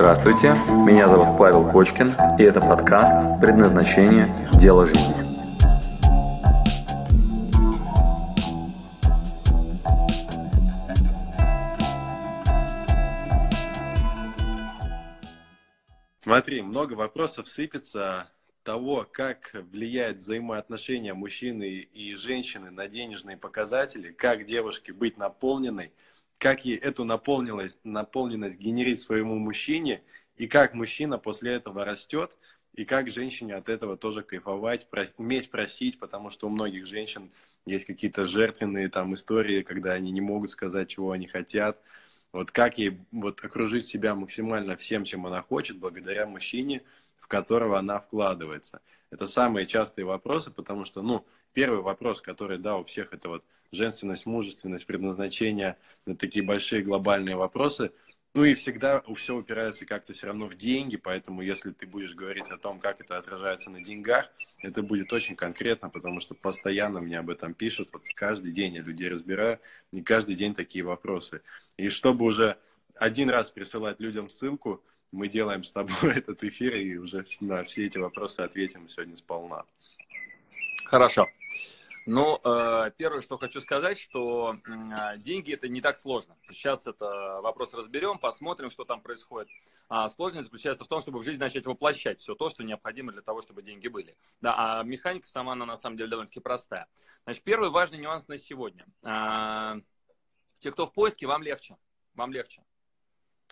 Здравствуйте, меня зовут Павел Кочкин, и это подкаст «Предназначение. Дело жизни». Смотри, много вопросов сыпется того, как влияет взаимоотношения мужчины и женщины на денежные показатели, как девушке быть наполненной – как ей эту наполненность, наполненность генерить своему мужчине, и как мужчина после этого растет, и как женщине от этого тоже кайфовать, прос, уметь просить, потому что у многих женщин есть какие-то жертвенные там истории, когда они не могут сказать, чего они хотят. Вот как ей вот окружить себя максимально всем, чем она хочет, благодаря мужчине, в которого она вкладывается. Это самые частые вопросы, потому что, ну, первый вопрос, который, да, у всех это вот женственность, мужественность, предназначение, на такие большие глобальные вопросы. Ну и всегда все упирается как-то все равно в деньги, поэтому если ты будешь говорить о том, как это отражается на деньгах, это будет очень конкретно, потому что постоянно мне об этом пишут, вот каждый день я людей разбираю, и каждый день такие вопросы. И чтобы уже один раз присылать людям ссылку, мы делаем с тобой этот эфир и уже на все эти вопросы ответим сегодня сполна. Хорошо. Ну, э, первое, что хочу сказать, что э, деньги это не так сложно. Сейчас это вопрос разберем, посмотрим, что там происходит. А сложность заключается в том, чтобы в жизнь начать воплощать все то, что необходимо для того, чтобы деньги были. Да, а механика сама, она на самом деле довольно-таки простая. Значит, первый важный нюанс на сегодня. А, те, кто в поиске, вам легче. Вам легче.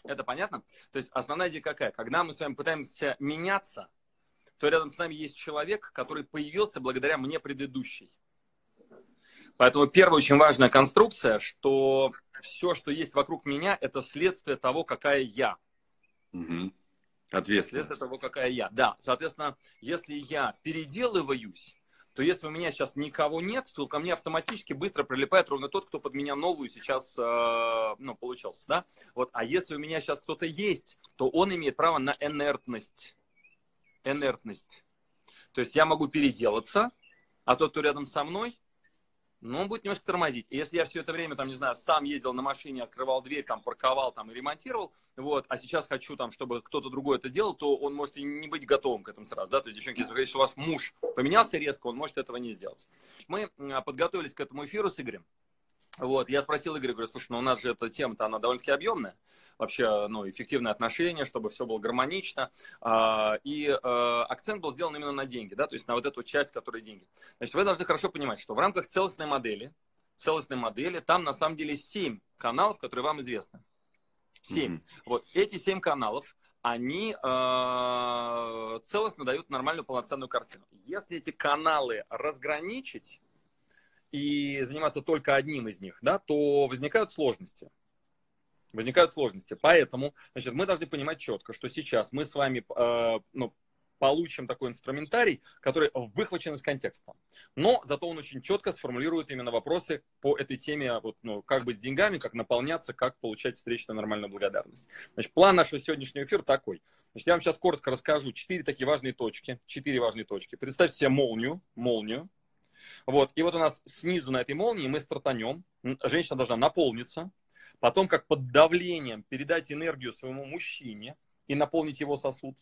Это понятно? То есть основная идея какая? Когда мы с вами пытаемся меняться, то рядом с нами есть человек, который появился благодаря мне предыдущий. Поэтому первая очень важная конструкция, что все, что есть вокруг меня, это следствие того, какая я. Угу. Ответственность. Следствие того, какая я. Да, соответственно, если я переделываюсь, то если у меня сейчас никого нет, то ко мне автоматически быстро прилипает ровно тот, кто под меня новую сейчас э, ну, получался. Да? Вот. А если у меня сейчас кто-то есть, то он имеет право на инертность. Инертность. То есть я могу переделаться, а тот, кто рядом со мной, ну, он будет немножко тормозить. И если я все это время, там, не знаю, сам ездил на машине, открывал дверь, там, парковал, там, и ремонтировал, вот, а сейчас хочу, там, чтобы кто-то другой это делал, то он может и не быть готовым к этому сразу, да, то есть, девчонки, если вы говорите, что у вас муж поменялся резко, он может этого не сделать. Мы подготовились к этому эфиру с Игорем, вот, я спросил Игоря, говорю, слушай, ну у нас же эта тема-то, она довольно-таки объемная. Вообще, ну, эффективные отношения, чтобы все было гармонично. А, и э, акцент был сделан именно на деньги, да, то есть на вот эту часть, которая деньги. Значит, вы должны хорошо понимать, что в рамках целостной модели, целостной модели, там на самом деле семь каналов, которые вам известны. Семь. Mm-hmm. Вот эти семь каналов, они э, целостно дают нормальную полноценную картину. Если эти каналы разграничить, и заниматься только одним из них, да, то возникают сложности. Возникают сложности. Поэтому значит, мы должны понимать четко, что сейчас мы с вами э, ну, получим такой инструментарий, который выхвачен из контекста. Но зато он очень четко сформулирует именно вопросы по этой теме, вот, ну, как быть с деньгами, как наполняться, как получать встречную нормальную благодарность. Значит, план нашего сегодняшнего эфира такой. Значит, я вам сейчас коротко расскажу четыре такие важные точки. Четыре важные точки. Представьте себе молнию, молнию, вот, и вот у нас снизу на этой молнии мы стартанем, женщина должна наполниться, потом как под давлением передать энергию своему мужчине и наполнить его сосуд.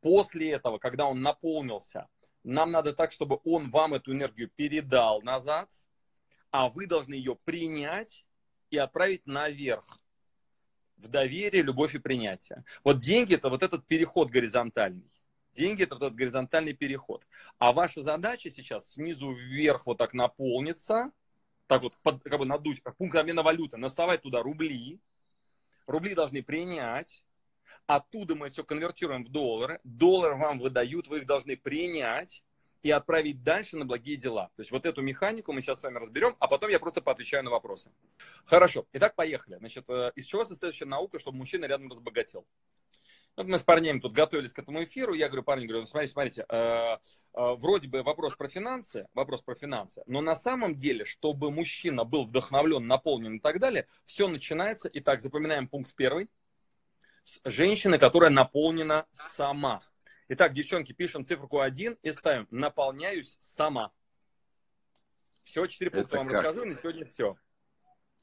После этого, когда он наполнился, нам надо так, чтобы он вам эту энергию передал назад, а вы должны ее принять и отправить наверх в доверие, любовь и принятие. Вот деньги это вот этот переход горизонтальный. Деньги – это этот горизонтальный переход. А ваша задача сейчас снизу вверх вот так наполниться, так вот под, как бы надуть, как пункт обмена валюты, насовать туда рубли. Рубли должны принять. Оттуда мы все конвертируем в доллары. Доллары вам выдают, вы их должны принять и отправить дальше на благие дела. То есть вот эту механику мы сейчас с вами разберем, а потом я просто поотвечаю на вопросы. Хорошо. Итак, поехали. Значит, э, из чего вообще наука, чтобы мужчина рядом разбогател? Вот мы с парнями тут готовились к этому эфиру. Я говорю, парни, говорю, ну, смотрите, смотрите, э, э, вроде бы вопрос про финансы, вопрос про финансы, но на самом деле, чтобы мужчина был вдохновлен, наполнен и так далее, все начинается. Итак, запоминаем пункт первый. С женщины, которая наполнена сама. Итак, девчонки, пишем циферку 1 и ставим «наполняюсь сама». Всего четыре пункта Это вам как? расскажу, на сегодня все.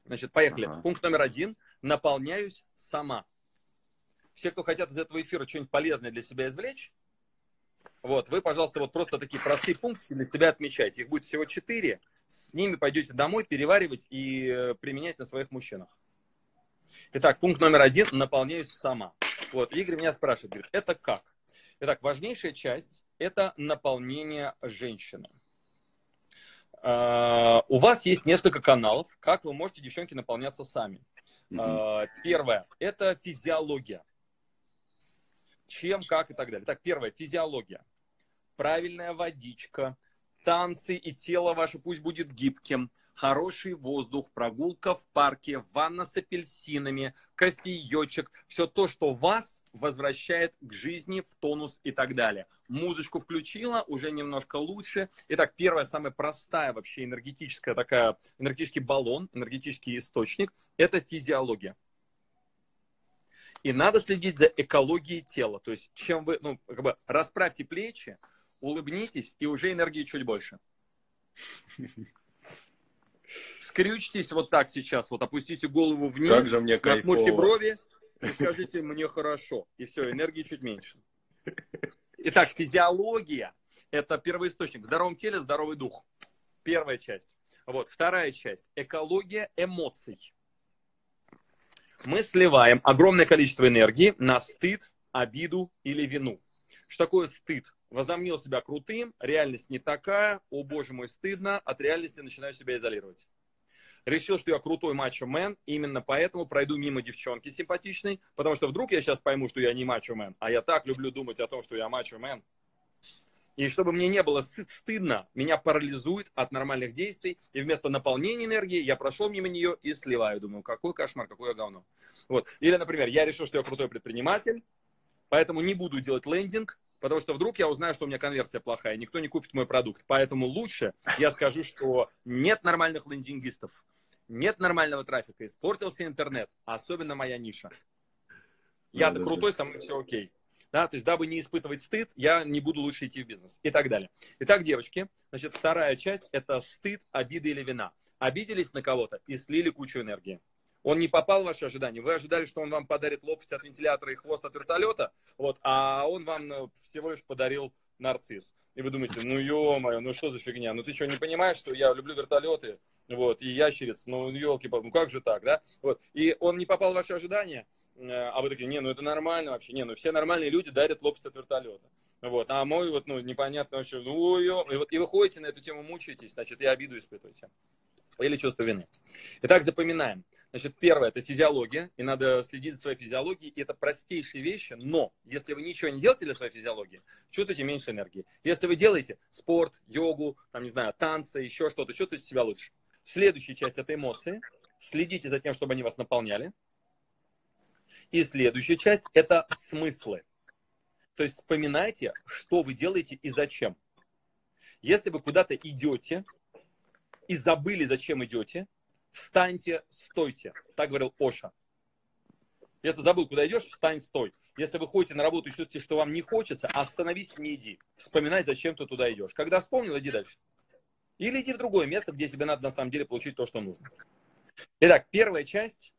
Значит, поехали. Ага. Пункт номер один. Наполняюсь сама. Все, кто хотят из этого эфира что-нибудь полезное для себя извлечь, вот, вы, пожалуйста, вот просто такие простые пункты для себя отмечайте. Их будет всего четыре. С ними пойдете домой переваривать и э, применять на своих мужчинах. Итак, пункт номер один. Наполняюсь сама. Вот, Игорь меня спрашивает, говорит, это как? Итак, важнейшая часть – это наполнение женщины. Uh, у вас есть несколько каналов, как вы можете, девчонки, наполняться сами. Uh, первое – это физиология. Чем, как и так далее. Так, первое – физиология. Правильная водичка, танцы и тело ваше пусть будет гибким, хороший воздух, прогулка в парке, ванна с апельсинами, кофеечек, все то, что вас возвращает к жизни, в тонус и так далее. Музычку включила, уже немножко лучше. Итак, первая, самая простая вообще энергетическая такая, энергетический баллон, энергетический источник, это физиология. И надо следить за экологией тела. То есть, чем вы, ну, как бы расправьте плечи, улыбнитесь, и уже энергии чуть больше. Скрючьтесь вот так сейчас, вот опустите голову вниз, как же мне насмурьте брови, и скажите мне хорошо. И все, энергии чуть меньше. Итак, физиология – это первоисточник. В здоровом теле здоровый дух. Первая часть. Вот, вторая часть – экология эмоций. Мы сливаем огромное количество энергии на стыд, обиду или вину. Что такое стыд? Возомнил себя крутым, реальность не такая, о боже мой, стыдно, от реальности начинаю себя изолировать решил, что я крутой мачо-мен, именно поэтому пройду мимо девчонки симпатичной, потому что вдруг я сейчас пойму, что я не мачо-мен, а я так люблю думать о том, что я мачо-мен. И чтобы мне не было стыдно, меня парализует от нормальных действий, и вместо наполнения энергии я прошел мимо нее и сливаю. Думаю, какой кошмар, какое говно. Вот. Или, например, я решил, что я крутой предприниматель, поэтому не буду делать лендинг, потому что вдруг я узнаю, что у меня конверсия плохая, никто не купит мой продукт. Поэтому лучше я скажу, что нет нормальных лендингистов нет нормального трафика, испортился интернет, особенно моя ниша. Я-то крутой, со мной все окей. Да, то есть, дабы не испытывать стыд, я не буду лучше идти в бизнес и так далее. Итак, девочки, значит, вторая часть – это стыд, обиды или вина. Обиделись на кого-то и слили кучу энергии. Он не попал в ваши ожидания. Вы ожидали, что он вам подарит лопасть от вентилятора и хвост от вертолета, вот, а он вам э, всего лишь подарил нарцисс. И вы думаете, ну ё-моё, ну что за фигня? Ну ты что, не понимаешь, что я люблю вертолеты, вот, и ящериц, ну елки ну как же так, да? Вот, и он не попал в ваши ожидания, а вы такие, не, ну это нормально вообще, не, ну все нормальные люди дарят лопасть от вертолета. Вот, а мой вот, ну, непонятно вообще, ну, ё, и, вот, и вы ходите на эту тему, мучаетесь, значит, и обиду испытываете. Или чувство вины. Итак, запоминаем. Значит, первое – это физиология, и надо следить за своей физиологией. И это простейшие вещи, но если вы ничего не делаете для своей физиологии, чувствуете меньше энергии. Если вы делаете спорт, йогу, там, не знаю, танцы, еще что-то, чувствуете себя лучше. Следующая часть – это эмоции. Следите за тем, чтобы они вас наполняли. И следующая часть – это смыслы. То есть вспоминайте, что вы делаете и зачем. Если вы куда-то идете и забыли, зачем идете, встаньте, стойте. Так говорил Оша. Если забыл, куда идешь, встань, стой. Если вы ходите на работу и чувствуете, что вам не хочется, остановись, не иди. Вспоминай, зачем ты туда идешь. Когда вспомнил, иди дальше. Или иди в другое место, где тебе надо на самом деле получить то, что нужно. Итак, первая часть.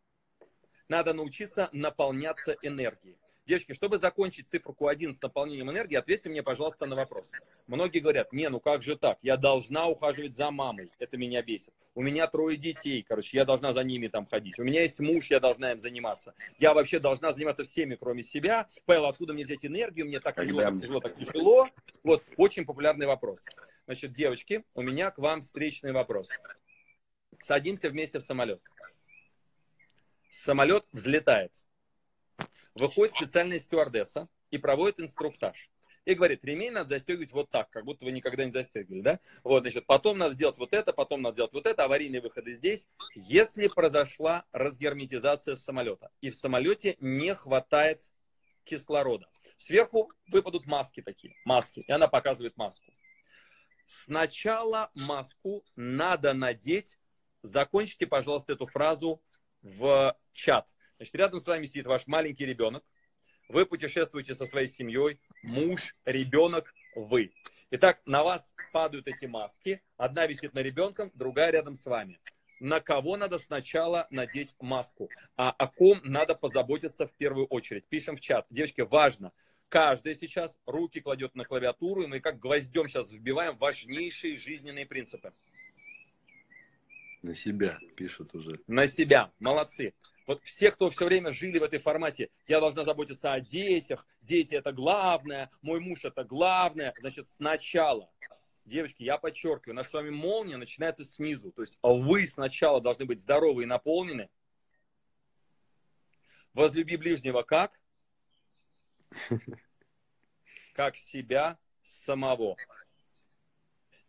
Надо научиться наполняться энергией. Девочки, чтобы закончить цифру 1 с наполнением энергии, ответьте мне, пожалуйста, на вопрос. Многие говорят, не, ну как же так? Я должна ухаживать за мамой. Это меня бесит. У меня трое детей, короче, я должна за ними там ходить. У меня есть муж, я должна им заниматься. Я вообще должна заниматься всеми, кроме себя. Павел, откуда мне взять энергию? Мне так тяжело, так тяжело, так тяжело. Вот, очень популярный вопрос. Значит, девочки, у меня к вам встречный вопрос. Садимся вместе в самолет. Самолет взлетает выходит специальная стюардесса и проводит инструктаж. И говорит, ремень надо застегивать вот так, как будто вы никогда не застегивали, да? Вот, значит, потом надо сделать вот это, потом надо сделать вот это, аварийные выходы здесь. Если произошла разгерметизация самолета, и в самолете не хватает кислорода, сверху выпадут маски такие, маски, и она показывает маску. Сначала маску надо надеть, закончите, пожалуйста, эту фразу в чат. Значит, рядом с вами сидит ваш маленький ребенок. Вы путешествуете со своей семьей, муж, ребенок, вы. Итак, на вас падают эти маски. Одна висит на ребенком, другая рядом с вами. на кого надо сначала надеть маску, а о ком надо позаботиться в первую очередь. Пишем в чат. Девочки, важно, каждый сейчас руки кладет на клавиатуру, и мы как гвоздем сейчас вбиваем важнейшие жизненные принципы. На себя пишут уже. На себя. Молодцы. Вот все, кто все время жили в этой формате, я должна заботиться о детях, дети это главное, мой муж это главное, значит, сначала девочки, я подчеркиваю, наша с вами молния начинается снизу. То есть вы сначала должны быть здоровы и наполнены. Возлюби ближнего как? Как себя самого.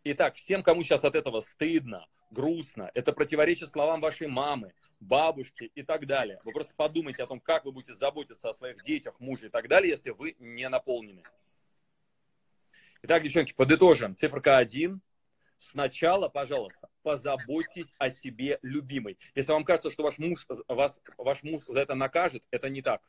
Итак, всем, кому сейчас от этого стыдно, грустно, это противоречит словам вашей мамы, бабушки и так далее. Вы просто подумайте о том, как вы будете заботиться о своих детях, муже и так далее, если вы не наполнены. Итак, девчонки, подытожим. Циферка 1. Сначала, пожалуйста, позаботьтесь о себе, любимой. Если вам кажется, что ваш муж, вас, ваш муж за это накажет, это не так.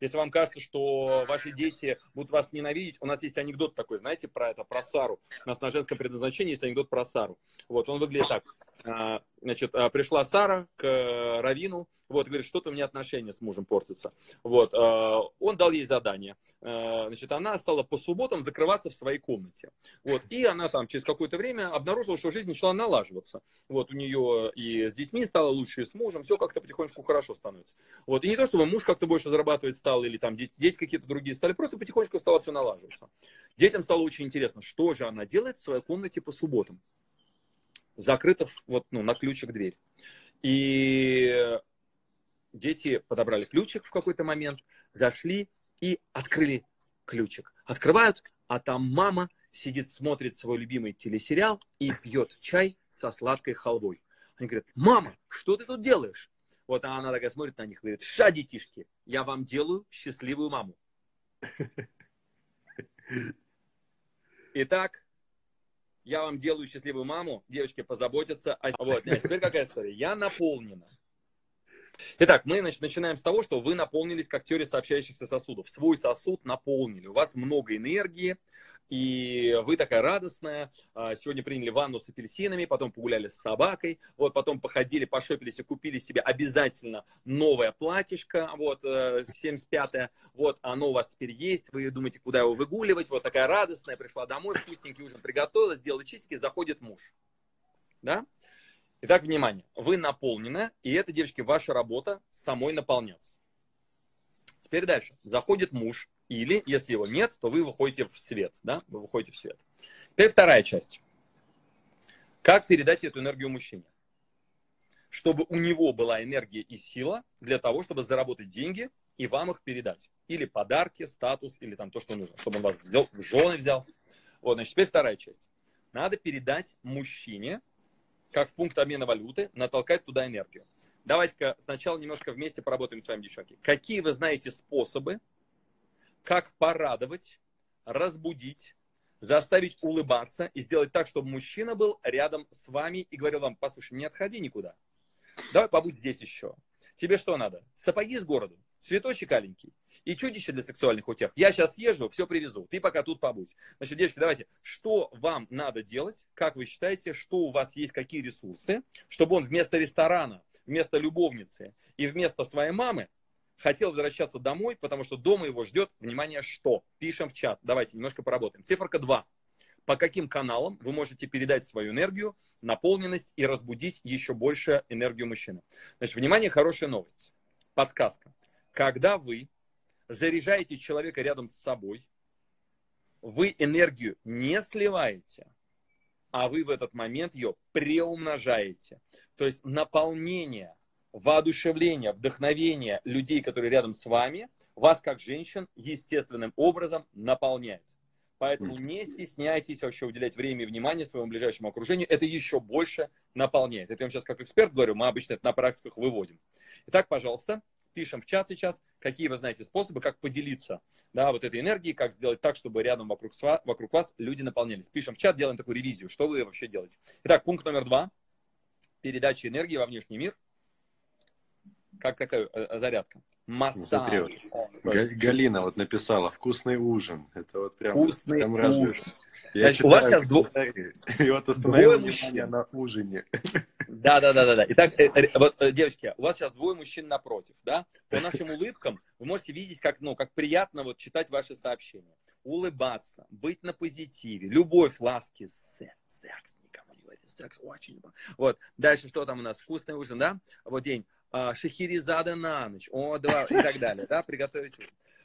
Если вам кажется, что ваши дети будут вас ненавидеть, у нас есть анекдот такой, знаете, про это, про Сару. У нас на женском предназначении есть анекдот про Сару. Вот, он выглядит так. Значит, а, пришла Сара к э, Равину, вот, говорит, что-то у меня отношения с мужем портятся. Вот, а, он дал ей задание. Значит, она стала по субботам закрываться в своей комнате. Вот, и она там через какое-то время обнаружила, что жизнь начала налаживаться. Вот, у нее и с детьми стало лучше, и с мужем, все как-то потихонечку хорошо становится. Вот, и не то, чтобы муж как-то больше зарабатывать стал, или там дети какие-то другие стали, просто потихонечку стало все налаживаться. Детям стало очень интересно, что же она делает в своей комнате по субботам закрыта вот, ну, на ключик дверь. И дети подобрали ключик в какой-то момент, зашли и открыли ключик. Открывают, а там мама сидит, смотрит свой любимый телесериал и пьет чай со сладкой халвой. Они говорят, мама, что ты тут делаешь? Вот она такая смотрит на них и говорит, ша, детишки, я вам делаю счастливую маму. Итак, я вам делаю счастливую маму, девочки позаботятся о... Вот, нет, теперь какая история? Я наполнена. Итак, мы значит, начинаем с того, что вы наполнились как теория сообщающихся сосудов. Свой сосуд наполнили. У вас много энергии, и вы такая радостная. А, сегодня приняли ванну с апельсинами, потом погуляли с собакой, вот потом походили, пошопились и купили себе обязательно новое платьишко, вот, 75-е, э, вот, оно у вас теперь есть, вы думаете, куда его выгуливать, вот такая радостная, пришла домой, вкусненький ужин приготовила, сделала чистики, заходит муж. Да? Итак, внимание, вы наполнены, и это, девочки, ваша работа самой наполняться. Теперь дальше. Заходит муж, или, если его нет, то вы выходите в свет, да, вы выходите в свет. Теперь вторая часть. Как передать эту энергию мужчине? Чтобы у него была энергия и сила для того, чтобы заработать деньги и вам их передать. Или подарки, статус, или там то, что нужно, чтобы он вас взял, в жены взял. Вот, значит, теперь вторая часть. Надо передать мужчине как в пункт обмена валюты, натолкать туда энергию. Давайте-ка сначала немножко вместе поработаем с вами, девчонки. Какие вы знаете способы, как порадовать, разбудить, заставить улыбаться и сделать так, чтобы мужчина был рядом с вами и говорил вам, послушай, не отходи никуда. Давай побудь здесь еще. Тебе что надо? Сапоги с городу, цветочек аленький, и чудище для сексуальных утех. Я сейчас езжу, все привезу. Ты пока тут побудь. Значит, девочки, давайте, что вам надо делать? Как вы считаете, что у вас есть, какие ресурсы, чтобы он вместо ресторана, вместо любовницы и вместо своей мамы хотел возвращаться домой, потому что дома его ждет, внимание, что? Пишем в чат. Давайте немножко поработаем. Циферка 2. По каким каналам вы можете передать свою энергию, наполненность и разбудить еще больше энергию мужчины? Значит, внимание, хорошая новость. Подсказка. Когда вы заряжаете человека рядом с собой, вы энергию не сливаете, а вы в этот момент ее преумножаете. То есть наполнение, воодушевление, вдохновение людей, которые рядом с вами, вас как женщин естественным образом наполняет. Поэтому не стесняйтесь вообще уделять время и внимание своему ближайшему окружению. Это еще больше наполняет. Это я вам сейчас как эксперт говорю, мы обычно это на практиках выводим. Итак, пожалуйста, пишем в чат сейчас, какие вы знаете способы, как поделиться да, вот этой энергией, как сделать так, чтобы рядом вокруг, вокруг вас люди наполнялись. Пишем в чат, делаем такую ревизию, что вы вообще делаете. Итак, пункт номер два. Передача энергии во внешний мир. Как такая э, зарядка? Массаж. вот, Галина вот написала «вкусный ужин». Это вот прям... Вкусный прям ужин. Я Значит, у вас сейчас двое... И вот остановил внимание на ужине. Да, да, да, да, да. Итак, э, э, вот, э, девочки, у вас сейчас двое мужчин напротив, да? По нашим улыбкам вы можете видеть, как, ну, как приятно вот читать ваши сообщения. Улыбаться, быть на позитиве, любовь, ласки, секс, секс, никому не говорите, секс очень. Вот, дальше что там у нас? Вкусный ужин, да? Вот день. А, шахерезада на ночь, о, два, и так далее, да? Приготовить.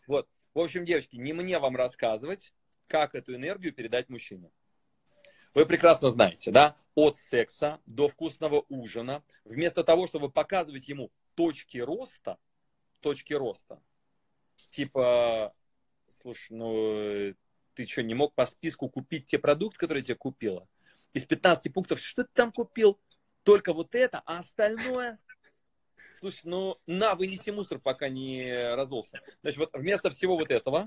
Вот, в общем, девочки, не мне вам рассказывать, как эту энергию передать мужчине. Вы прекрасно знаете, да, от секса до вкусного ужина, вместо того, чтобы показывать ему точки роста, точки роста, типа, слушай, ну, ты что, не мог по списку купить те продукты, которые я тебе купила? Из 15 пунктов, что ты там купил? Только вот это, а остальное... Слушай, ну, на, вынеси мусор, пока не разолся. Значит, вот вместо всего вот этого,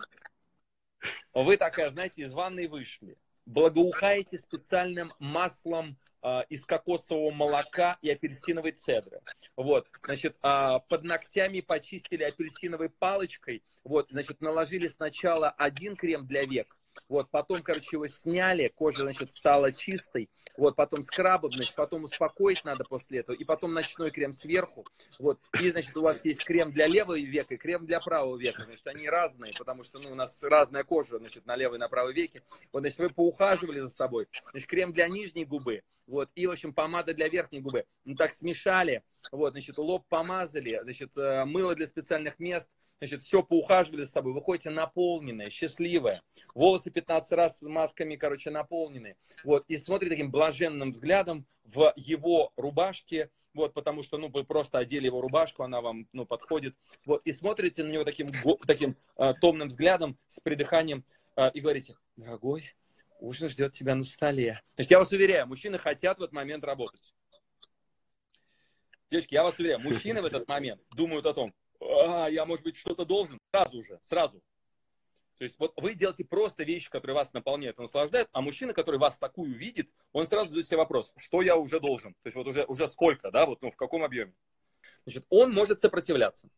вы такая, знаете, из ванной вышли благоухаете специальным маслом э, из кокосового молока и апельсиновой цедры. Вот, значит, э, под ногтями почистили апельсиновой палочкой. Вот, значит, наложили сначала один крем для век, вот, потом, короче, его сняли, кожа, значит, стала чистой. Вот, потом скрабом, значит, потом успокоить надо после этого. И потом ночной крем сверху. Вот, и, значит, у вас есть крем для левого века и крем для правого века. Значит, они разные, потому что, ну, у нас разная кожа, значит, на левой и на правой веке. Вот, значит, вы поухаживали за собой. Значит, крем для нижней губы. Вот, и, в общем, помада для верхней губы. Ну, так смешали. Вот, значит, лоб помазали. Значит, э, мыло для специальных мест – Значит, все поухаживали за собой, выходите наполненные, счастливые. Волосы 15 раз с масками, короче, наполненные. Вот, и смотрите таким блаженным взглядом в его рубашке, вот, потому что, ну, вы просто одели его рубашку, она вам, ну, подходит, вот, и смотрите на него таким, таким э, томным взглядом, с придыханием, э, и говорите, дорогой, ужин ждет тебя на столе. Значит, я вас уверяю, мужчины хотят в этот момент работать. Девочки, я вас уверяю, мужчины в этот момент думают о том, а, я, может быть, что-то должен, сразу же, сразу. То есть вот вы делаете просто вещи, которые вас наполняют и наслаждают, а мужчина, который вас такую видит, он сразу задает себе вопрос, что я уже должен? То есть вот уже, уже сколько, да, вот ну, в каком объеме? Значит, он может сопротивляться.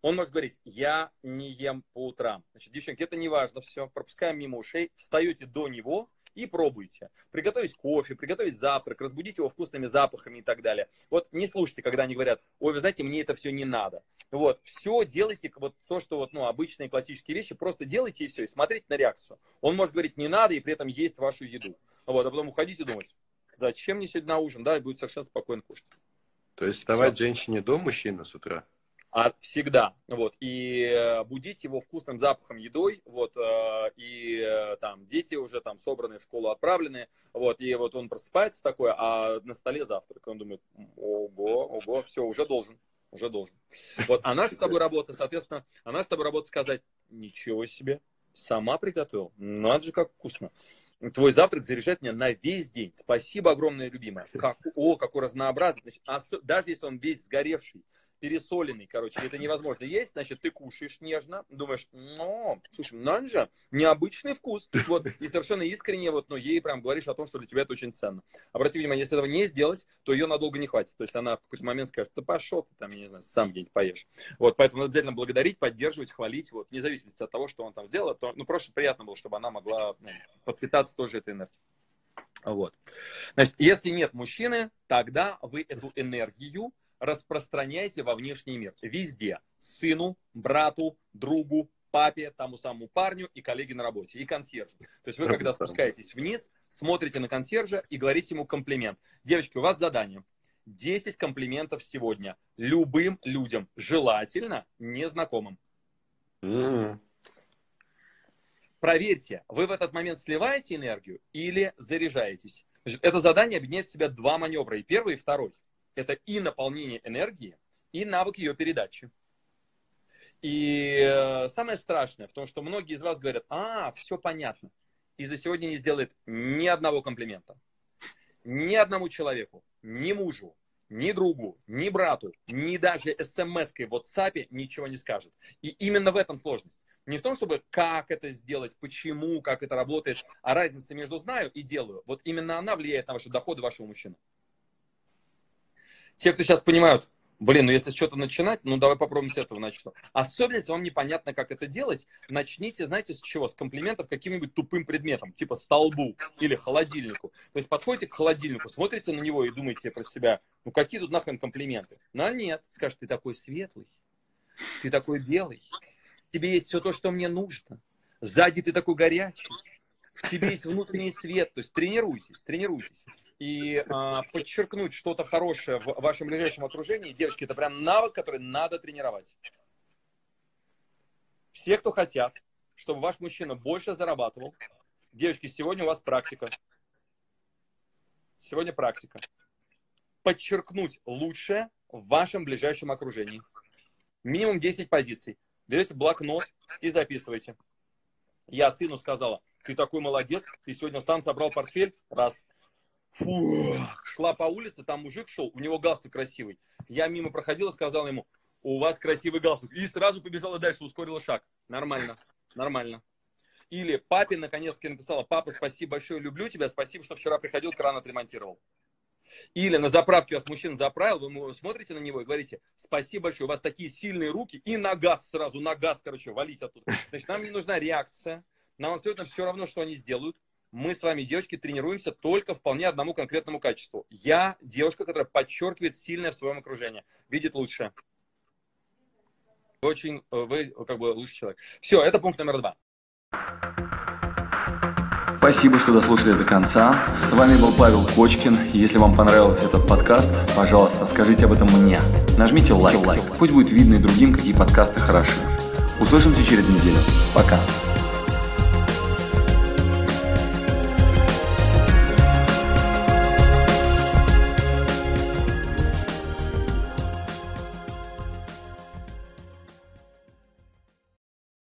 Он может говорить, я не ем по утрам. Значит, девчонки, это не важно, все, пропускаем мимо ушей, встаете до него, и пробуйте. Приготовить кофе, приготовить завтрак, разбудить его вкусными запахами и так далее. Вот не слушайте, когда они говорят, ой, вы знаете, мне это все не надо. Вот, все делайте, вот то, что вот, ну, обычные классические вещи, просто делайте и все, и смотрите на реакцию. Он может говорить не надо и при этом есть вашу еду. Вот, а потом уходите думать, зачем мне сегодня на ужин, да, и будет совершенно спокойно кушать. То есть вставать все. женщине до мужчины с утра? А, всегда, вот, и э, будить его вкусным запахом едой, вот, э, и э, там дети уже там собраны в школу отправлены, вот, и вот он просыпается такой, а на столе завтрак, он думает, ого, ого, все, уже должен, уже должен. Вот, а наша с тобой работа, соответственно, а наша с тобой работа сказать, ничего себе, сама приготовил, надо же, как вкусно. Твой завтрак заряжает меня на весь день. Спасибо огромное, любимая. Как, о, какой разнообразный. Значит, даже если он весь сгоревший, пересоленный, короче, это невозможно есть, значит, ты кушаешь нежно, думаешь, ну, слушай, надо же, необычный вкус, вот, и совершенно искренне, вот, ну, ей прям говоришь о том, что для тебя это очень ценно. Обрати внимание, если этого не сделать, то ее надолго не хватит, то есть она в какой-то момент скажет, да пошел ты там, я не знаю, сам где-нибудь поешь. Вот, поэтому надо обязательно благодарить, поддерживать, хвалить, вот, вне зависимости от того, что он там сделал, то, ну, просто приятно было, чтобы она могла ну, подпитаться тоже этой энергией. Вот. Значит, если нет мужчины, тогда вы эту энергию распространяйте во внешний мир. Везде. Сыну, брату, другу, папе, тому самому парню и коллеге на работе, и консьержу. То есть вы, когда спускаетесь вниз, смотрите на консьержа и говорите ему комплимент. Девочки, у вас задание. 10 комплиментов сегодня. Любым людям. Желательно незнакомым. Mm-hmm. Проверьте, вы в этот момент сливаете энергию или заряжаетесь. Это задание объединяет в себя два маневра. И первый, и второй это и наполнение энергии, и навык ее передачи. И э, самое страшное в том, что многие из вас говорят, а, все понятно, и за сегодня не сделает ни одного комплимента. Ни одному человеку, ни мужу, ни другу, ни брату, ни даже смс-кой в WhatsApp ничего не скажет. И именно в этом сложность. Не в том, чтобы как это сделать, почему, как это работает, а разница между знаю и делаю. Вот именно она влияет на ваши доходы вашего мужчины. Те, кто сейчас понимают, Блин, ну если что-то начинать, ну давай попробуем с этого начну. Особенно, если вам непонятно, как это делать, начните, знаете, с чего? С комплиментов каким-нибудь тупым предметом, типа столбу или холодильнику. То есть подходите к холодильнику, смотрите на него и думаете про себя, ну какие тут нахрен комплименты? Ну а нет, скажешь, ты такой светлый, ты такой белый, тебе есть все то, что мне нужно, сзади ты такой горячий, в тебе есть внутренний свет, то есть тренируйтесь, тренируйтесь и э, подчеркнуть что-то хорошее в вашем ближайшем окружении, девочки, это прям навык, который надо тренировать. Все, кто хотят, чтобы ваш мужчина больше зарабатывал, девочки, сегодня у вас практика. Сегодня практика. Подчеркнуть лучшее в вашем ближайшем окружении. Минимум 10 позиций. Берете блокнот и записывайте. Я сыну сказала, ты такой молодец, ты сегодня сам собрал портфель, раз. Фу, шла по улице, там мужик шел, у него галстук красивый. Я мимо проходила, сказала ему, у вас красивый галстук. И сразу побежала дальше, ускорила шаг. Нормально, нормально. Или папе наконец-таки написала, папа, спасибо большое, люблю тебя, спасибо, что вчера приходил, кран отремонтировал. Или на заправке вас мужчина заправил, вы смотрите на него и говорите, спасибо большое, у вас такие сильные руки, и на газ сразу, на газ, короче, валить оттуда. Значит, нам не нужна реакция, нам абсолютно все равно, что они сделают мы с вами, девочки, тренируемся только вполне одному конкретному качеству. Я девушка, которая подчеркивает сильное в своем окружении, видит лучше. Вы очень, вы как бы лучший человек. Все, это пункт номер два. Спасибо, что дослушали до конца. С вами был Павел Кочкин. Если вам понравился этот подкаст, пожалуйста, скажите об этом мне. Нажмите лайк. лайк. Пусть будет видно и другим, какие подкасты хороши. Услышимся через неделю. Пока.